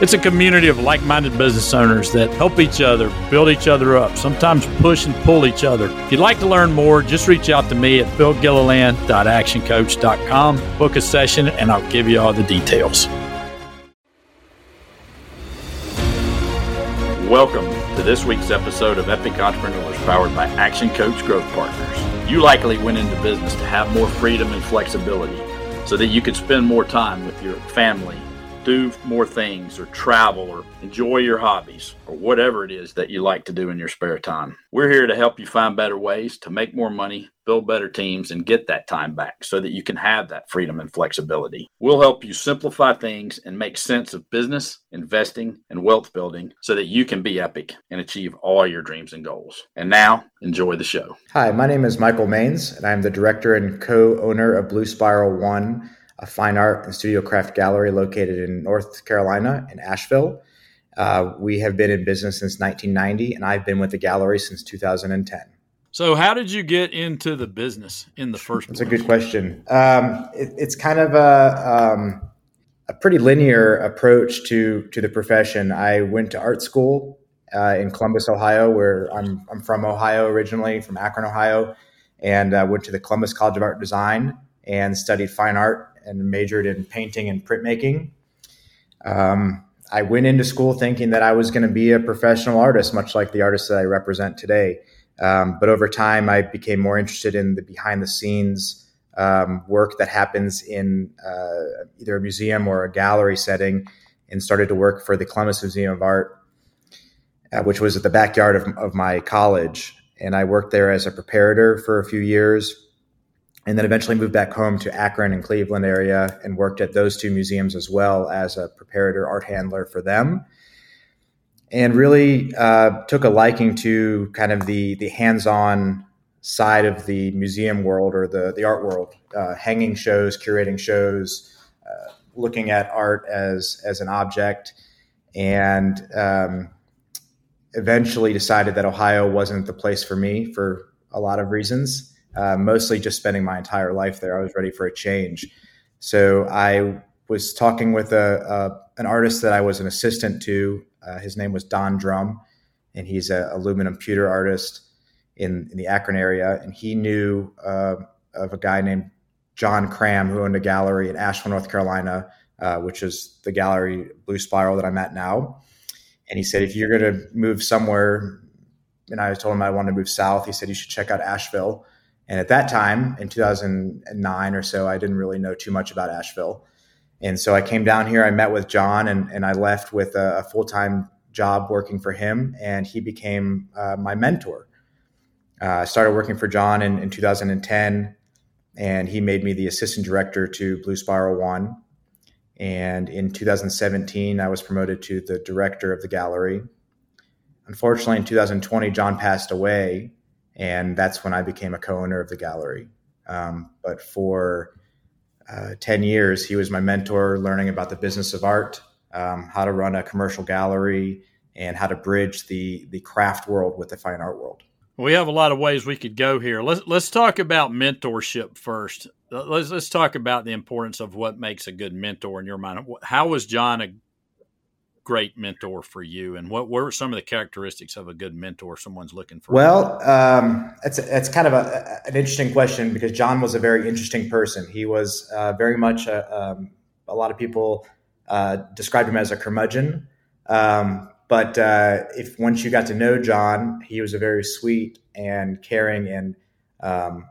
It's a community of like minded business owners that help each other, build each other up, sometimes push and pull each other. If you'd like to learn more, just reach out to me at philgilliland.actioncoach.com, book a session, and I'll give you all the details. Welcome to this week's episode of Epic Entrepreneurs powered by Action Coach Growth Partners. You likely went into business to have more freedom and flexibility so that you could spend more time with your family do more things or travel or enjoy your hobbies or whatever it is that you like to do in your spare time. We're here to help you find better ways to make more money, build better teams, and get that time back so that you can have that freedom and flexibility. We'll help you simplify things and make sense of business, investing, and wealth building so that you can be epic and achieve all your dreams and goals. And now, enjoy the show. Hi, my name is Michael Manes, and I'm the director and co owner of Blue Spiral One a fine art and studio craft gallery located in North Carolina in Asheville. Uh, we have been in business since 1990, and I've been with the gallery since 2010. So, how did you get into the business in the first? That's place? a good question. Um, it, it's kind of a um, a pretty linear approach to to the profession. I went to art school uh, in Columbus, Ohio, where I'm I'm from Ohio originally, from Akron, Ohio, and uh, went to the Columbus College of Art and Design and studied fine art and majored in painting and printmaking. Um, I went into school thinking that I was going to be a professional artist, much like the artists that I represent today. Um, but over time, I became more interested in the behind the scenes um, work that happens in uh, either a museum or a gallery setting and started to work for the Columbus Museum of Art, uh, which was at the backyard of, of my college. And I worked there as a preparator for a few years and then eventually moved back home to Akron and Cleveland area and worked at those two museums as well as a preparator art handler for them. And really uh, took a liking to kind of the the hands-on side of the museum world or the the art world, uh, hanging shows, curating shows, uh, looking at art as as an object, and um, eventually decided that Ohio wasn't the place for me for a lot of reasons uh, mostly just spending my entire life there. I was ready for a change. So I was talking with a, a an artist that I was an assistant to. Uh, his name was Don Drumm, and he's an aluminum pewter artist in, in the Akron area. And he knew uh, of a guy named John Cram who owned a gallery in Asheville, North Carolina, uh, which is the gallery Blue Spiral that I'm at now. And he said, if you're going to move somewhere, and I told him I wanted to move south, he said you should check out Asheville. And at that time, in 2009 or so, I didn't really know too much about Asheville. And so I came down here, I met with John, and, and I left with a, a full time job working for him, and he became uh, my mentor. Uh, I started working for John in, in 2010, and he made me the assistant director to Blue Spiral One. And in 2017, I was promoted to the director of the gallery. Unfortunately, in 2020, John passed away, and that's when I became a co-owner of the gallery. Um, but for uh, 10 years, he was my mentor, learning about the business of art, um, how to run a commercial gallery, and how to bridge the the craft world with the fine art world. We have a lot of ways we could go here. Let's let's talk about mentorship first. Let's let's talk about the importance of what makes a good mentor in your mind. How was John a great mentor for you, and what were some of the characteristics of a good mentor? Someone's looking for. Well, um, it's it's kind of a, an interesting question because John was a very interesting person. He was uh, very much a, um, a lot of people uh, described him as a curmudgeon. Um, but uh, if once you got to know John, he was a very sweet and caring and um,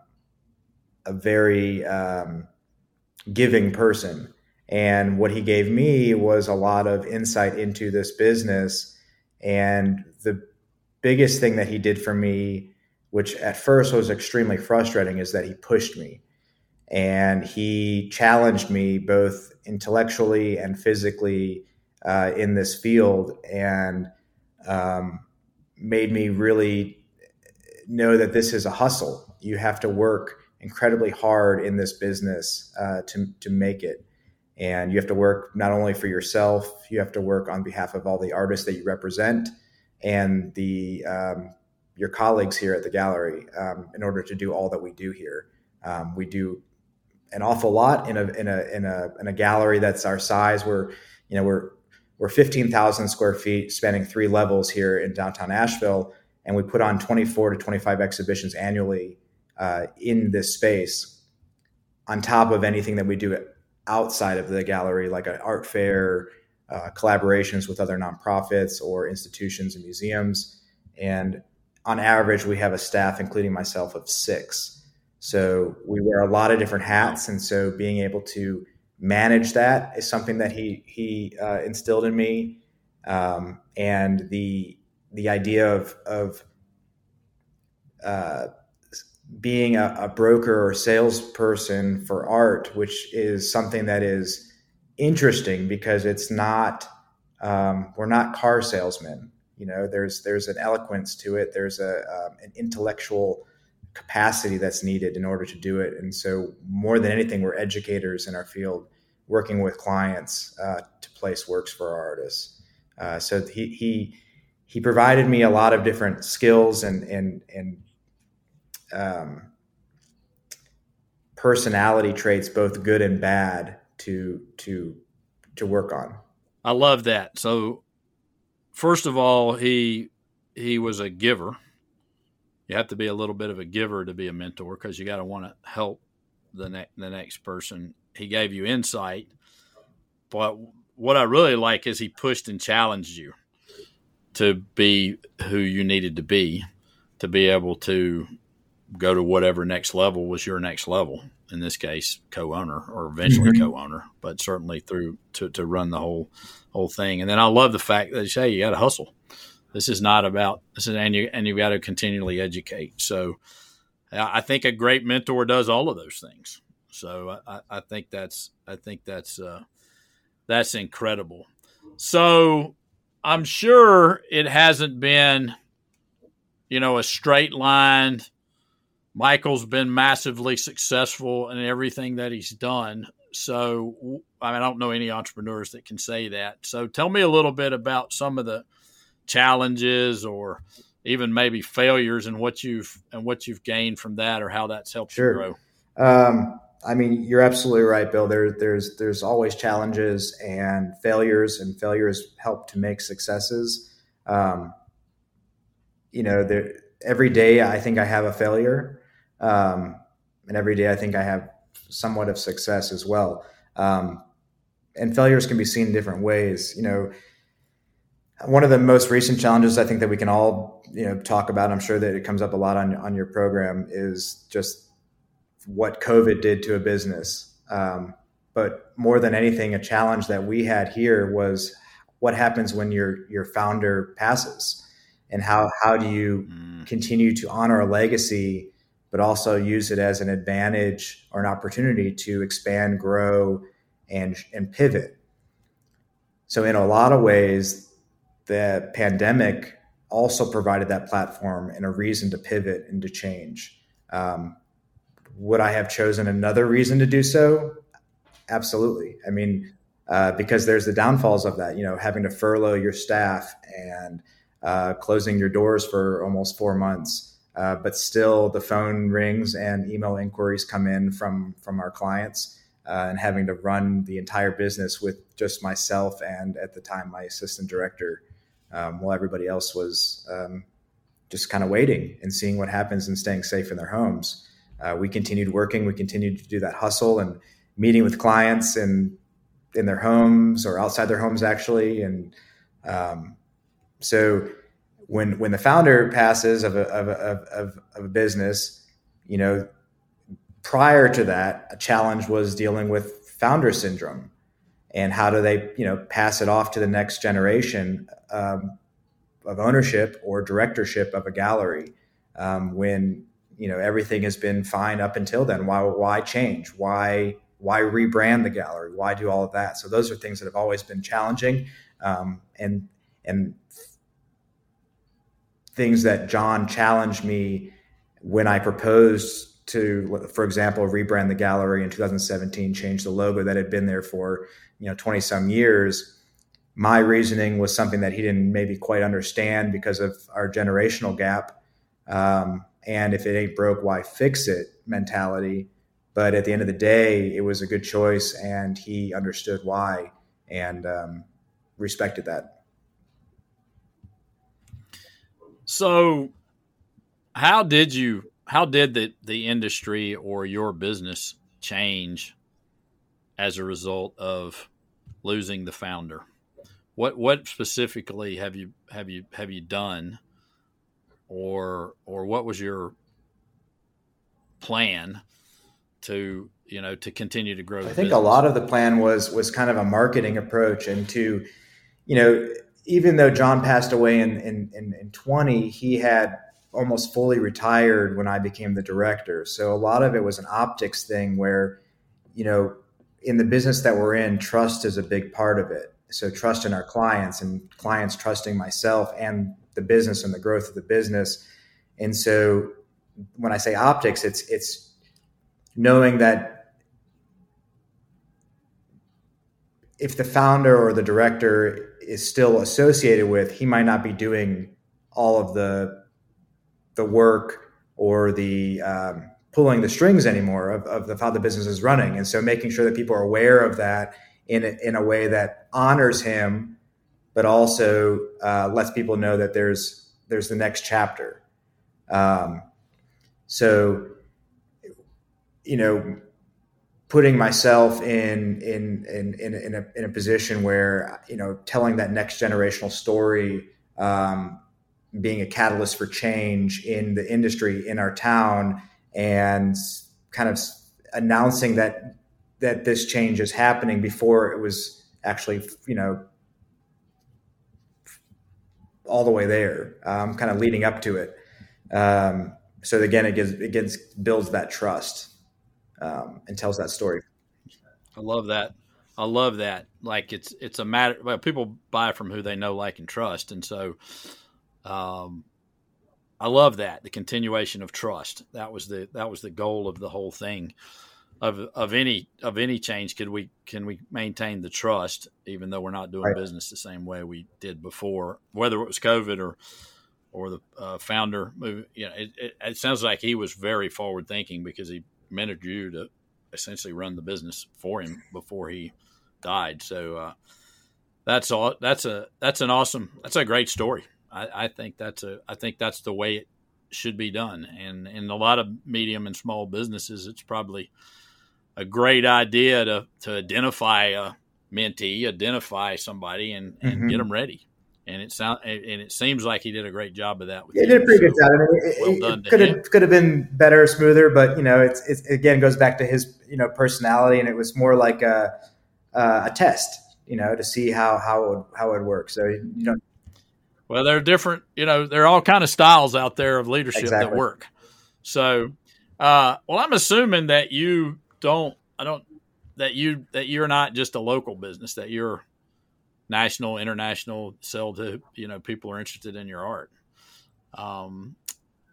a very um, giving person. And what he gave me was a lot of insight into this business. And the biggest thing that he did for me, which at first was extremely frustrating, is that he pushed me and he challenged me both intellectually and physically uh, in this field and um, made me really know that this is a hustle. You have to work incredibly hard in this business uh, to, to make it and you have to work not only for yourself, you have to work on behalf of all the artists that you represent and the um, your colleagues here at the gallery um, in order to do all that we do here. Um, we do an awful lot in a in a in a in a gallery that's our size. We're you know we're we're 15,000 square feet, spanning three levels here in downtown Asheville, and we put on 24 to 25 exhibitions annually uh, in this space. On top of anything that we do outside of the gallery, like an art fair, uh, collaborations with other nonprofits or institutions and museums. And on average, we have a staff, including myself, of six. So we wear a lot of different hats. And so being able to manage that is something that he, he uh, instilled in me. Um, and the, the idea of, of uh, being a, a broker or salesperson for art, which is something that is interesting because it's not um, we're not car salesmen. You know, there's there's an eloquence to it. There's a um, an intellectual capacity that's needed in order to do it. And so, more than anything, we're educators in our field, working with clients uh, to place works for our artists. Uh, so he he he provided me a lot of different skills and and and um, personality traits, both good and bad, to to to work on. I love that. So, first of all, he he was a giver. You have to be a little bit of a giver to be a mentor because you got to want to help the ne- the next person. He gave you insight, but what I really like is he pushed and challenged you to be who you needed to be to be able to go to whatever next level was your next level. In this case, co-owner or eventually mm-hmm. co-owner, but certainly through to, to run the whole whole thing. And then I love the fact that you say you got to hustle. This is not about this is and you and you got to continually educate. So I think a great mentor does all of those things. So I, I think that's I think that's uh, that's incredible. So I'm sure it hasn't been, you know, a straight line Michael's been massively successful in everything that he's done. So, I, mean, I don't know any entrepreneurs that can say that. So, tell me a little bit about some of the challenges or even maybe failures and what you've and what you've gained from that or how that's helped sure. you grow. Um, I mean, you're absolutely right, Bill. There, there's there's always challenges and failures, and failures help to make successes. Um, you know, there every day I think I have a failure. Um, and every day I think I have somewhat of success as well. Um, and failures can be seen in different ways. You know, one of the most recent challenges I think that we can all you know talk about. I'm sure that it comes up a lot on on your program is just what COVID did to a business. Um, but more than anything, a challenge that we had here was what happens when your your founder passes, and how how do you mm. continue to honor a legacy but also use it as an advantage or an opportunity to expand, grow, and, and pivot. So, in a lot of ways, the pandemic also provided that platform and a reason to pivot and to change. Um, would I have chosen another reason to do so? Absolutely. I mean, uh, because there's the downfalls of that, you know, having to furlough your staff and uh, closing your doors for almost four months. Uh, but still the phone rings and email inquiries come in from from our clients uh, and having to run the entire business with just myself and at the time my assistant director um, while everybody else was um, just kind of waiting and seeing what happens and staying safe in their homes. Uh, we continued working we continued to do that hustle and meeting with clients and in their homes or outside their homes actually and um, so when when the founder passes of a, of a, of, of a business, you know, prior to that, a challenge was dealing with founder syndrome and how do they you know pass it off to the next generation um, of ownership or directorship of a gallery um, when you know everything has been fine up until then. Why why change? Why why rebrand the gallery? Why do all of that? So those are things that have always been challenging um, and and things that John challenged me when I proposed to, for example, rebrand the gallery in 2017, change the logo that had been there for you know 20 some years. My reasoning was something that he didn't maybe quite understand because of our generational gap. Um, and if it ain't broke, why fix it mentality. But at the end of the day, it was a good choice, and he understood why and um, respected that. So, how did you? How did the the industry or your business change as a result of losing the founder? What what specifically have you have you have you done, or or what was your plan to you know to continue to grow? I think business? a lot of the plan was was kind of a marketing approach and to, you know, even though John passed away in in, in, in twenty, he had almost fully retired when I became the director. So a lot of it was an optics thing where, you know, in the business that we're in, trust is a big part of it. So trust in our clients and clients trusting myself and the business and the growth of the business. And so when I say optics, it's it's knowing that if the founder or the director is still associated with, he might not be doing all of the the work or the um, pulling the strings anymore of, of how the business is running. And so making sure that people are aware of that in a, in a way that honors him, but also uh, lets people know that there's there's the next chapter. Um, so you know, putting myself in in in in, in, a, in a position where you know telling that next generational story, um, being a catalyst for change in the industry in our town, and kind of announcing that that this change is happening before it was actually you know all the way there, um, kind of leading up to it. Um, so again, it gives it gets builds that trust um, and tells that story. I love that. I love that. Like it's it's a matter. Well, people buy from who they know, like, and trust, and so, um, I love that the continuation of trust. That was the that was the goal of the whole thing. Of, of any of any change, could we can we maintain the trust even though we're not doing right. business the same way we did before, whether it was COVID or or the uh, founder. You know, it, it, it sounds like he was very forward thinking because he mentored you to essentially run the business for him before he died. So uh, that's all. That's a that's an awesome. That's a great story. I, I, think that's a. I think that's the way it should be done. And in a lot of medium and small businesses, it's probably a great idea to to identify a mentee, identify somebody, and, and mm-hmm. get them ready and it sound and it seems like he did a great job of that. With yeah, he did a pretty so, good job. I mean, it, well done. Could have could have been better, smoother, but you know, it's, it's again goes back to his you know personality, and it was more like a uh, a test, you know, to see how how it would, how it would work. So you know, well, there are different, you know, there are all kind of styles out there of leadership exactly. that work. So, uh, well, I'm assuming that you don't, I don't, that you that you're not just a local business, that you're national, international, sell to you know people are interested in your art. Um,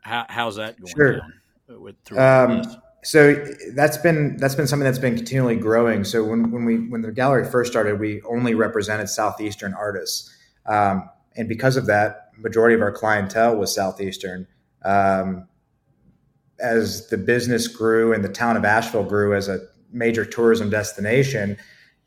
how, how's that going? Sure. With um, so that's been that's been something that's been continually growing. So when when we when the gallery first started, we only represented southeastern artists, um, and because of that, majority of our clientele was southeastern. Um, as the business grew and the town of Asheville grew as a major tourism destination,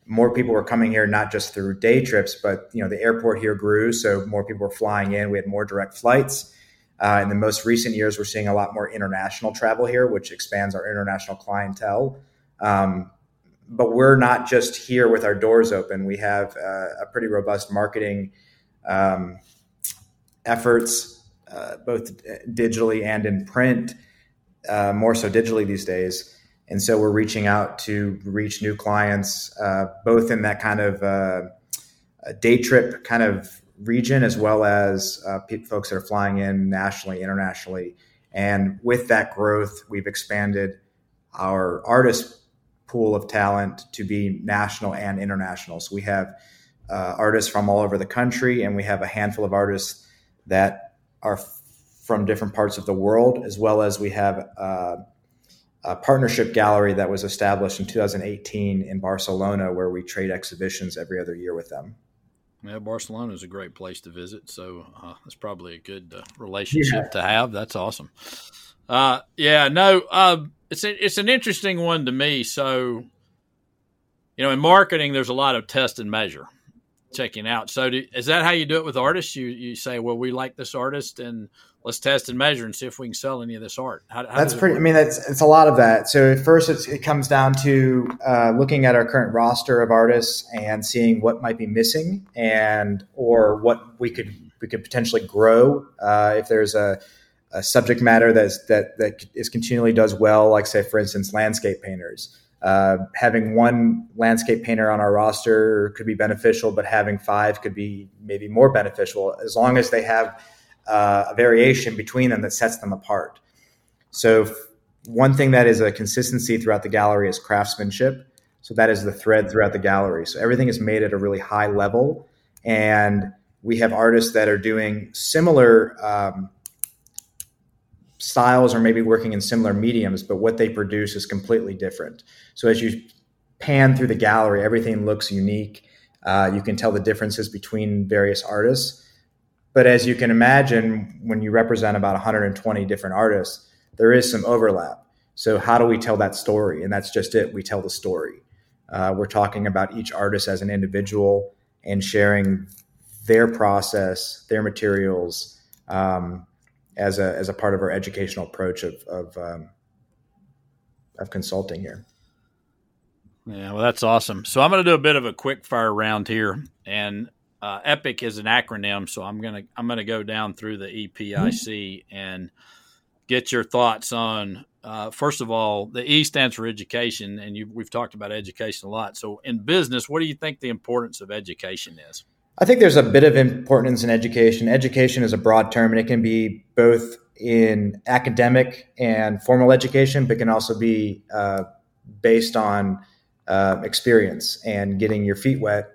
more people were coming here not just through day trips, but you know the airport here grew, so more people were flying in. We had more direct flights. Uh, in the most recent years, we're seeing a lot more international travel here, which expands our international clientele. Um, but we're not just here with our doors open. We have uh, a pretty robust marketing um, efforts, uh, both digitally and in print. Uh, more so digitally these days. And so we're reaching out to reach new clients, uh, both in that kind of uh, day trip kind of region, as well as uh, folks that are flying in nationally, internationally. And with that growth, we've expanded our artist pool of talent to be national and international. So we have uh, artists from all over the country, and we have a handful of artists that are from different parts of the world, as well as we have uh, a partnership gallery that was established in 2018 in Barcelona, where we trade exhibitions every other year with them. Yeah, Barcelona is a great place to visit, so uh, it's probably a good uh, relationship yeah. to have. That's awesome. Uh, yeah, no, uh, it's a, it's an interesting one to me. So, you know, in marketing, there's a lot of test and measure, checking out. So, do, is that how you do it with artists? You you say, well, we like this artist, and let's test and measure and see if we can sell any of this art. How, how that's pretty. I mean, that's it's a lot of that. So first, it comes down to uh, looking at our current roster of artists and seeing what might be missing, and or what we could we could potentially grow uh, if there's a, a, subject matter that's that that is continually does well. Like say, for instance, landscape painters. Uh, having one landscape painter on our roster could be beneficial, but having five could be maybe more beneficial as long as they have uh, a variation between them that sets them apart. So, one thing that is a consistency throughout the gallery is craftsmanship. So, that is the thread throughout the gallery. So, everything is made at a really high level. And we have artists that are doing similar um, styles or maybe working in similar mediums, but what they produce is completely different. So, as you pan through the gallery, everything looks unique. Uh, you can tell the differences between various artists but as you can imagine, when you represent about 120 different artists, there is some overlap. So, how do we tell that story? And that's just it. We tell the story. Uh, we're talking about each artist as an individual and sharing their process, their materials, um, as a as a part of our educational approach of of, um, of consulting here. Yeah, well, that's awesome. So I'm going to do a bit of a quick fire round here, and uh, EPIC is an acronym, so I'm gonna I'm gonna go down through the EPIC mm-hmm. and get your thoughts on. Uh, first of all, the E stands for education, and you, we've talked about education a lot. So, in business, what do you think the importance of education is? I think there's a bit of importance in education. Education is a broad term, and it can be both in academic and formal education, but can also be uh, based on uh, experience and getting your feet wet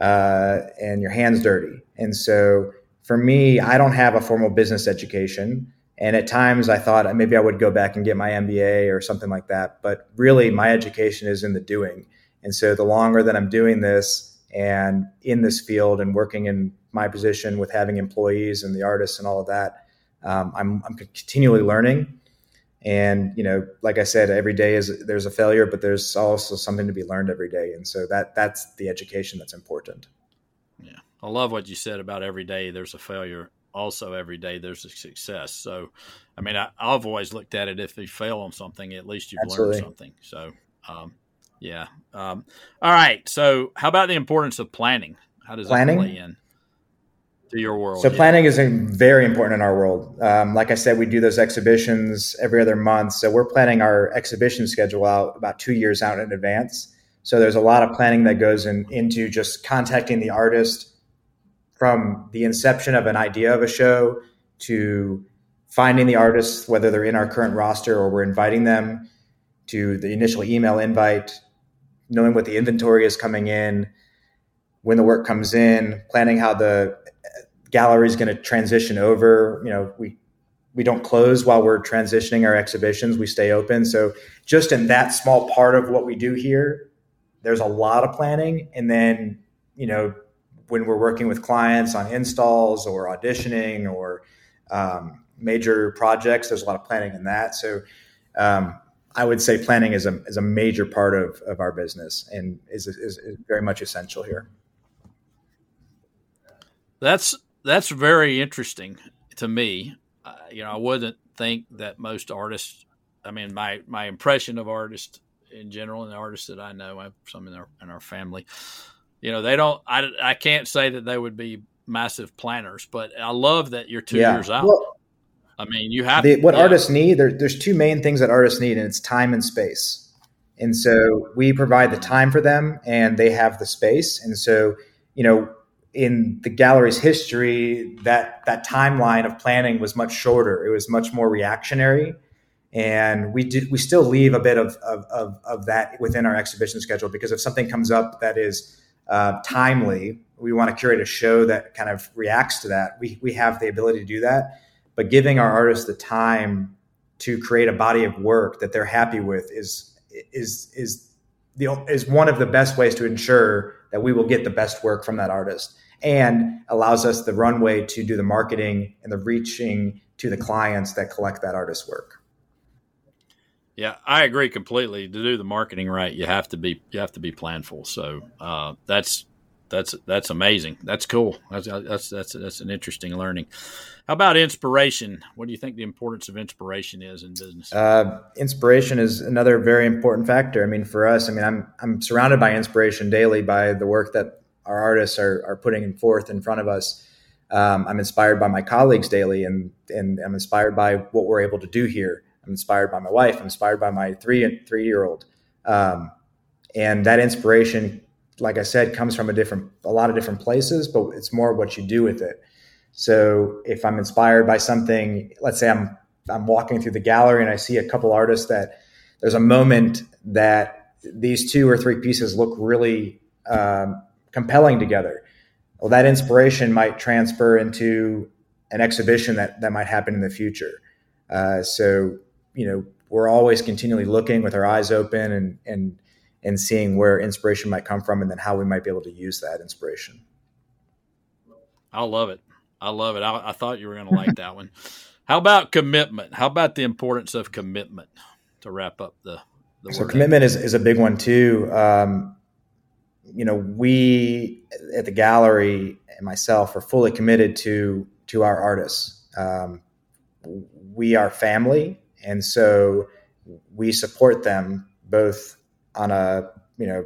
uh, and your hands dirty. And so for me, I don't have a formal business education. And at times I thought maybe I would go back and get my MBA or something like that. But really, my education is in the doing. And so the longer that I'm doing this and in this field and working in my position with having employees and the artists and all of that, um, I'm, I'm continually learning. And you know like i said every day is there's a failure but there's also something to be learned every day. And so that that's the education that's important. Yeah. I love what you said about every day there's a failure. Also every day there's a success. So i mean I, have always looked at it if you fail on something at least you've Absolutely. learned something. So um, yeah um, all right so how about the importance of planning how does planning? play in to your world. So yeah. planning is very important in our world. Um, like I said, we do those exhibitions every other month. So we're planning our exhibition schedule out about two years out in advance. So there's a lot of planning that goes in, into just contacting the artist from the inception of an idea of a show to finding the artists, whether they're in our current roster or we're inviting them, to the initial email invite, knowing what the inventory is coming in, when the work comes in, planning how the gallery is going to transition over. You know, we we don't close while we're transitioning our exhibitions. We stay open. So just in that small part of what we do here, there's a lot of planning. And then, you know, when we're working with clients on installs or auditioning or um, major projects, there's a lot of planning in that. So um, I would say planning is a, is a major part of, of our business and is, is, is very much essential here. That's that's very interesting to me. Uh, you know, I wouldn't think that most artists. I mean, my my impression of artists in general, and the artists that I know, I have some in our in our family. You know, they don't. I I can't say that they would be massive planners, but I love that you're two yeah. years out. Well, I mean, you have the, what yeah. artists need. There, there's two main things that artists need, and it's time and space. And so we provide the time for them, and they have the space. And so, you know, in the gallery's history, that that timeline of planning was much shorter. It was much more reactionary, and we did we still leave a bit of of, of, of that within our exhibition schedule because if something comes up that is uh, timely, we want to curate a show that kind of reacts to that. We we have the ability to do that, but giving our artists the time to create a body of work that they're happy with is is is the is one of the best ways to ensure that we will get the best work from that artist and allows us the runway to do the marketing and the reaching to the clients that collect that artist's work. Yeah, I agree completely. To do the marketing right, you have to be you have to be planful. So uh, that's that's that's amazing. That's cool. That's that's that's that's an interesting learning. How about inspiration? What do you think the importance of inspiration is in business? Uh, inspiration is another very important factor. I mean, for us, I mean, I'm I'm surrounded by inspiration daily by the work that our artists are are putting forth in front of us. Um, I'm inspired by my colleagues daily, and and I'm inspired by what we're able to do here. I'm inspired by my wife. I'm inspired by my three three year old, um, and that inspiration like I said, comes from a different, a lot of different places, but it's more what you do with it. So if I'm inspired by something, let's say I'm I'm walking through the gallery and I see a couple artists that there's a moment that these two or three pieces look really um, compelling together. Well, that inspiration might transfer into an exhibition that that might happen in the future. Uh, so you know we're always continually looking with our eyes open and and and seeing where inspiration might come from and then how we might be able to use that inspiration. I love it. I love it. I, I thought you were going to like that one. How about commitment? How about the importance of commitment to wrap up the, the so commitment is, is a big one too. Um, you know, we at the gallery and myself are fully committed to to our artists. Um, we are family, and so we support them both on a you know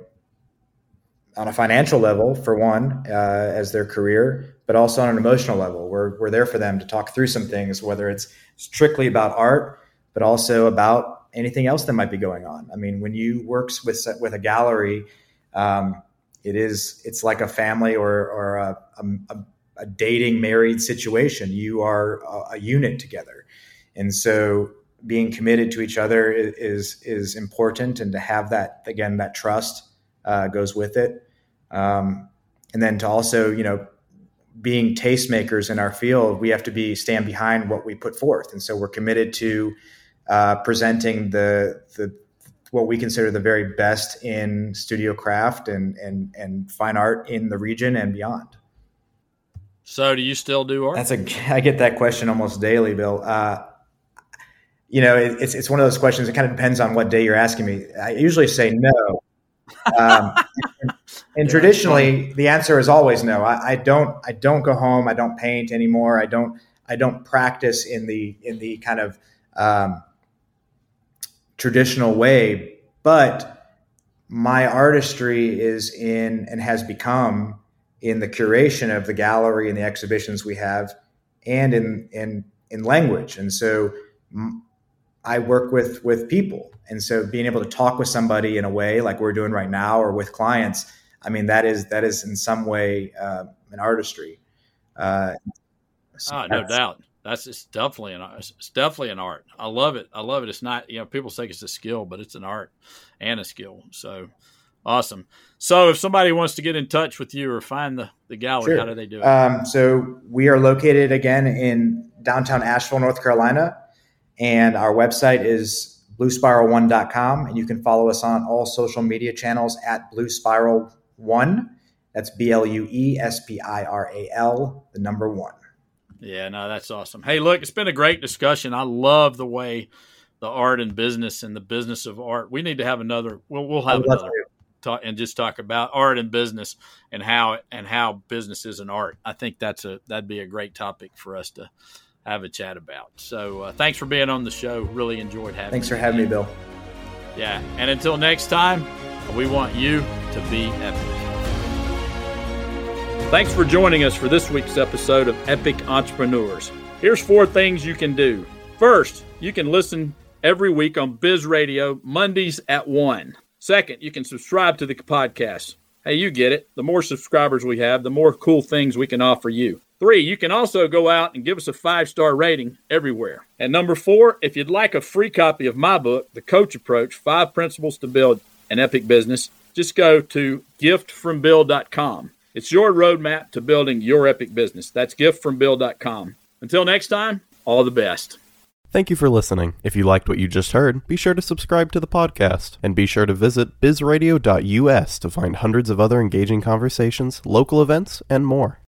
on a financial level for one uh, as their career but also on an emotional level. We're, we're there for them to talk through some things whether it's strictly about art but also about anything else that might be going on. I mean when you works with with a gallery um, it is it's like a family or or a, a, a dating married situation. You are a, a unit together. And so being committed to each other is is important, and to have that again that trust uh, goes with it, um, and then to also you know being tastemakers in our field, we have to be stand behind what we put forth, and so we're committed to uh, presenting the the what we consider the very best in studio craft and and and fine art in the region and beyond. So, do you still do art? That's a I get that question almost daily, Bill. Uh, you know, it, it's it's one of those questions. It kind of depends on what day you're asking me. I usually say no, um, and, and traditionally the answer is always no. I, I, don't I don't go home. I don't paint anymore. I don't I don't practice in the in the kind of um, traditional way. But my artistry is in and has become in the curation of the gallery and the exhibitions we have, and in in in language. And so I work with with people, and so being able to talk with somebody in a way like we're doing right now, or with clients, I mean that is that is in some way uh, an artistry. Uh, so oh, no doubt. That's it's definitely an it's definitely an art. I love it. I love it. It's not you know people say it's a skill, but it's an art and a skill. So awesome. So if somebody wants to get in touch with you or find the the gallery, sure. how do they do it? Um, so we are located again in downtown Asheville, North Carolina. And our website is bluespiral1.com. And you can follow us on all social media channels at Blue Spiral 1. That's B L U E S P I R A L, the number one. Yeah, no, that's awesome. Hey, look, it's been a great discussion. I love the way the art and business and the business of art. We need to have another. We'll, we'll have another talk and just talk about art and business and how and how business is an art. I think that's a that'd be a great topic for us to have a chat about. So uh, thanks for being on the show. Really enjoyed having. Thanks for having me, Bill. Yeah, and until next time, we want you to be epic. Thanks for joining us for this week's episode of Epic Entrepreneurs. Here's four things you can do. First, you can listen every week on Biz Radio Mondays at 1. Second, you can subscribe to the podcast. Hey, you get it. The more subscribers we have, the more cool things we can offer you. Three, you can also go out and give us a five star rating everywhere. And number four, if you'd like a free copy of my book, The Coach Approach Five Principles to Build an Epic Business, just go to giftfrombill.com. It's your roadmap to building your epic business. That's giftfrombill.com. Until next time, all the best. Thank you for listening. If you liked what you just heard, be sure to subscribe to the podcast and be sure to visit bizradio.us to find hundreds of other engaging conversations, local events, and more.